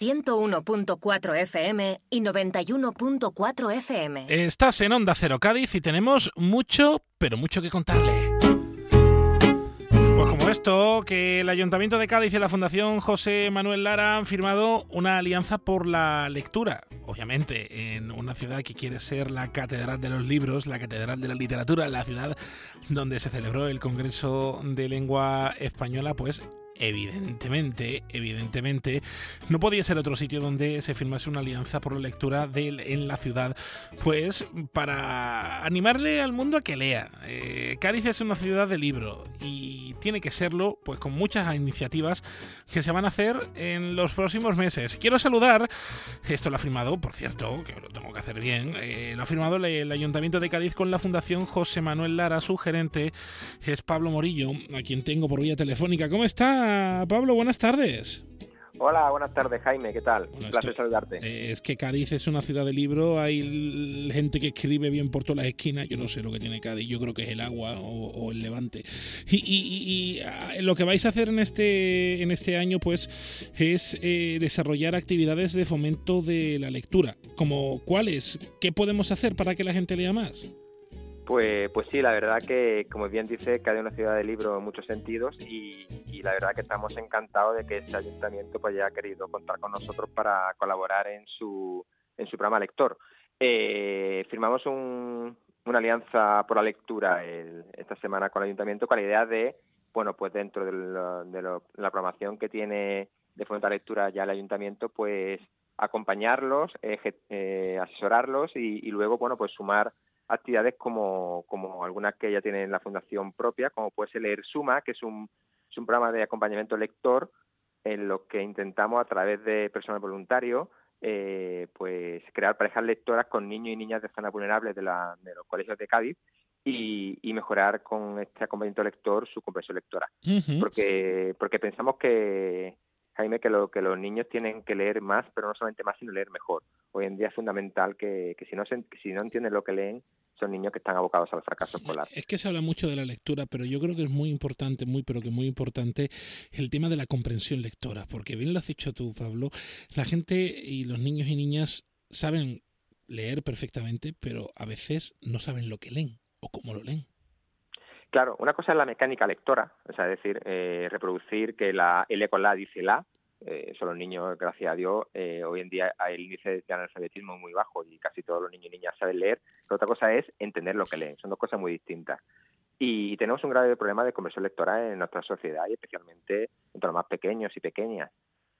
101.4 FM y 91.4 FM. Estás en Onda Cero Cádiz y tenemos mucho, pero mucho que contarle. Pues como esto, que el Ayuntamiento de Cádiz y la Fundación José Manuel Lara han firmado una alianza por la lectura. Obviamente, en una ciudad que quiere ser la catedral de los libros, la catedral de la literatura, la ciudad donde se celebró el Congreso de Lengua Española, pues evidentemente, evidentemente, no podía ser otro sitio donde se firmase una alianza por la lectura de, en la ciudad, pues para animarle al mundo a que lea. Eh, Cádiz es una ciudad de libro y tiene que serlo, pues con muchas iniciativas que se van a hacer en los próximos meses. Quiero saludar, esto lo ha firmado, por cierto, que lo tengo que hacer bien, eh, lo ha firmado el, el Ayuntamiento de Cádiz con la Fundación José Manuel Lara, su gerente es Pablo Morillo, a quien tengo por vía telefónica. ¿Cómo está? Pablo, buenas tardes. Hola, buenas tardes, Jaime, ¿qué tal? Bueno, Un placer esto- saludarte. Eh, es que Cádiz es una ciudad de libro, hay gente que escribe bien por todas las esquinas, yo no sé lo que tiene Cádiz, yo creo que es el agua o, o el levante. Y, y- y- y, ah, lo que vais a hacer en este, en este año pues es eh, desarrollar actividades de fomento de la lectura, como cuáles, qué podemos hacer para que la gente lea más. Pues, pues sí, la verdad que, como bien dice, Cádiz es una ciudad de libro en muchos sentidos y, y la verdad que estamos encantados de que este ayuntamiento pues, haya querido contar con nosotros para colaborar en su, en su programa lector. Eh, firmamos un- una alianza por la lectura esta semana con el ayuntamiento con la idea de, bueno, pues dentro de, la programación que tiene de fomento a la lectura ya el ayuntamiento, pues acompañarlos, eje- eh, asesorarlos y, y luego, bueno, pues sumar actividades como, como algunas que ya tienen la fundación propia, como puede ser Leer Suma, que es un, es un programa de acompañamiento lector en lo que intentamos a través de personal voluntario eh, pues crear parejas lectoras con niños y niñas de zonas vulnerables de, la- de los colegios de Cádiz y, y mejorar con este acompañamiento lector su comprensión lectora. Porque porque pensamos que Jaime que lo que los niños tienen que leer más pero no solamente más sino leer mejor hoy en día es fundamental que, que si no se, que si no entienden lo que leen son niños que están abocados al fracaso escolar Es que se habla mucho de la lectura, pero yo creo que es muy importante, muy, pero que muy importante el tema de la comprensión lectora, porque bien lo has dicho tú, Pablo, la gente y los niños y niñas saben leer perfectamente, pero a veces no saben lo que leen o cómo lo leen. Claro, una cosa es la mecánica lectora, es decir, eh, reproducir que la L con la dice la. Eh, eso los niños, gracias a Dios, eh, hoy en día el índice de analfabetismo muy bajo y casi todos los niños y niñas saben leer. Pero otra cosa es entender lo que leen, son dos cosas muy distintas. Y tenemos un grave problema de conversión lectora en nuestra sociedad y especialmente entre los más pequeños y pequeñas.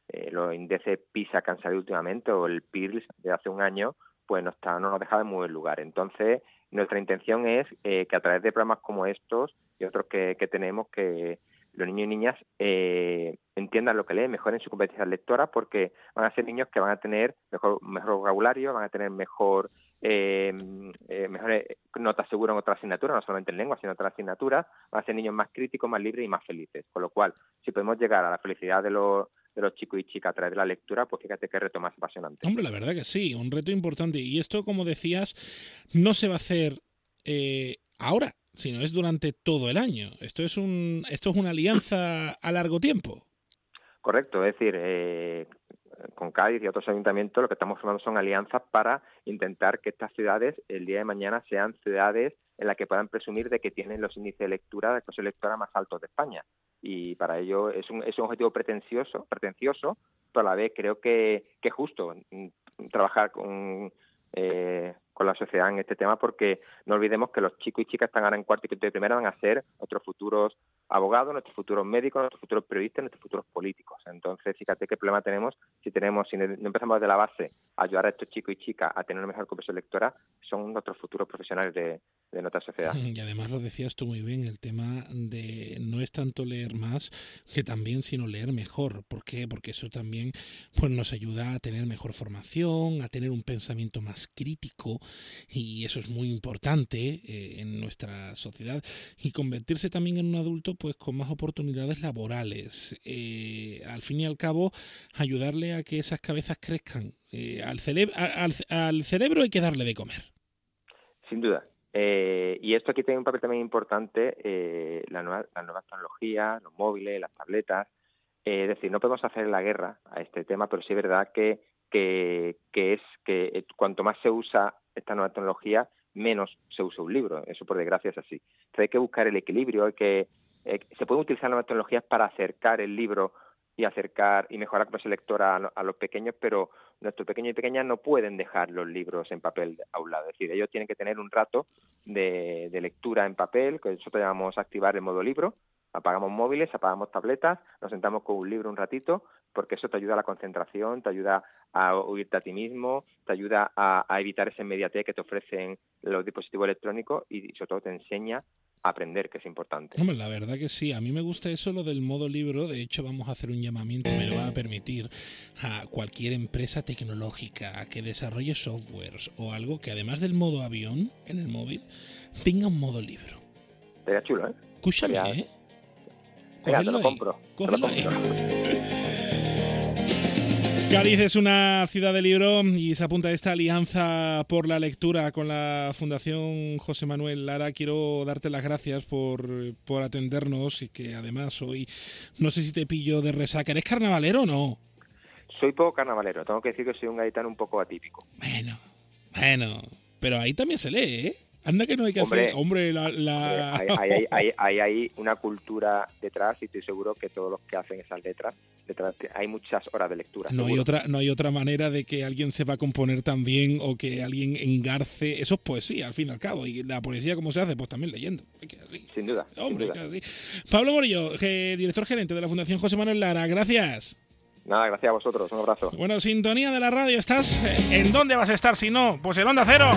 Eh, los índices PISA que han salido últimamente o el PIRLS de hace un año, pues no, está, no nos deja en muy buen lugar. Entonces, nuestra intención es eh, que a través de programas como estos y otros que tenemos, que los niños y niñas eh, entiendan lo que leen, mejoren su competencia lectora, porque van a ser niños que van a tener mejor, mejor vocabulario, van a tener mejor, eh, eh, mejores notas seguras en otras asignaturas, no solamente en lengua, sino en otras asignaturas, van a ser niños más críticos, más libres y más felices. Con lo cual, si podemos llegar a la felicidad de los, de los chicos y chicas a través de la lectura, pues fíjate qué reto más apasionante. Hombre, la verdad que sí, un reto importante. Y esto, como decías, no se va a hacer eh, ahora, sino es durante todo el año. Esto es, un, esto es una alianza a largo tiempo. Correcto, es decir, eh, con Cádiz y otros ayuntamientos lo que estamos formando son alianzas para intentar que estas ciudades el día de mañana sean ciudades en las que puedan presumir de que tienen los índices de lectura, de cosa lectora más altos de España. Y para ello es un, es un objetivo pretencioso, pretencioso, pero a la vez creo que, que justo mm, trabajar con, eh, con la sociedad en este tema porque no olvidemos que los chicos y chicas están ahora en cuarto y quinto de primera van a ser nuestros futuros abogados, nuestros futuros médicos, nuestros futuros periodistas, nuestros futuros políticos. Entonces, fíjate qué problema tenemos si tenemos, si no empezamos desde la base a ayudar a estos chicos y chicas a tener una mejor comprensión lectora, son nuestros futuros profesionales de, nuestra sociedad. Y además lo decías tú muy bien, el tema de no es tanto leer más que también, sino leer mejor. ¿Por qué? Porque eso también pues, nos ayuda a tener mejor formación, a tener un pensamiento más crítico y eso es muy importante eh, en nuestra sociedad y convertirse también en un adulto pues con más oportunidades laborales. Eh, al fin y al cabo, ayudarle a que esas cabezas crezcan. Eh, al, al, cerebro hay que darle de comer. Sin duda. Eh, y esto aquí tiene un papel también importante, eh, la nueva, las nuevas tecnologías, los móviles, las tabletas. es decir, no podemos hacer la guerra a este tema, pero sí es verdad que, que, que es que cuanto más se usa esta nueva tecnología, menos se usa un libro. Eso por desgracia es así. Entonces hay que buscar el equilibrio, hay que eh, se pueden utilizar nuevas tecnologías para acercar el libro y acercar y mejorar como lectora a, los pequeños, pero nuestros pequeños y pequeñas no pueden dejar los libros en papel a un lado. Es decir, ellos tienen que tener un rato de, lectura en papel, que nosotros llamamos activar el modo libro, apagamos móviles, apagamos tabletas, nos sentamos con un libro un ratito, porque eso te ayuda a la concentración, te ayuda a oírte a ti mismo, te ayuda a, evitar esa inmediatez que te ofrecen los dispositivos electrónicos y sobre todo te enseña aprender, que es importante. Hombre, la verdad que sí, a mí me gusta eso lo del modo libro, de hecho vamos a hacer un llamamiento, me lo va a permitir a cualquier empresa tecnológica que desarrolle softwares o algo que además del modo avión en el móvil, tenga un modo libro. Sería chulo, ¿eh? Escúchame, ¿eh? te lo compro. Cádiz es una ciudad de libro y se apunta a esta alianza por la lectura con la Fundación José Manuel Lara. Quiero darte las gracias por, por atendernos y que además hoy, no sé si te pillo de resaca. ¿Eres carnavalero o no? Soy poco carnavalero, tengo que decir que soy un gaditano un poco atípico. Bueno, bueno, pero ahí también se lee, ¿eh? Anda que no hay que hacer, hombre, la... Hay, hay, una cultura detrás y estoy seguro que todos los que hacen esas letras, detrás hay muchas horas de lectura. No hay, otra, no hay otra manera de que alguien sepa componer tan bien o que alguien engarce. Eso es poesía, al fin y al cabo. Y la poesía, ¿cómo se hace? Pues también leyendo. Sin duda. Hombre, Pablo Morillo, director gerente de la Fundación José Manuel Lara, gracias. Nada, gracias a vosotros. Un abrazo. Bueno, sintonía de la radio, ¿estás? ¿En dónde vas a estar si no? Pues en Onda Cero.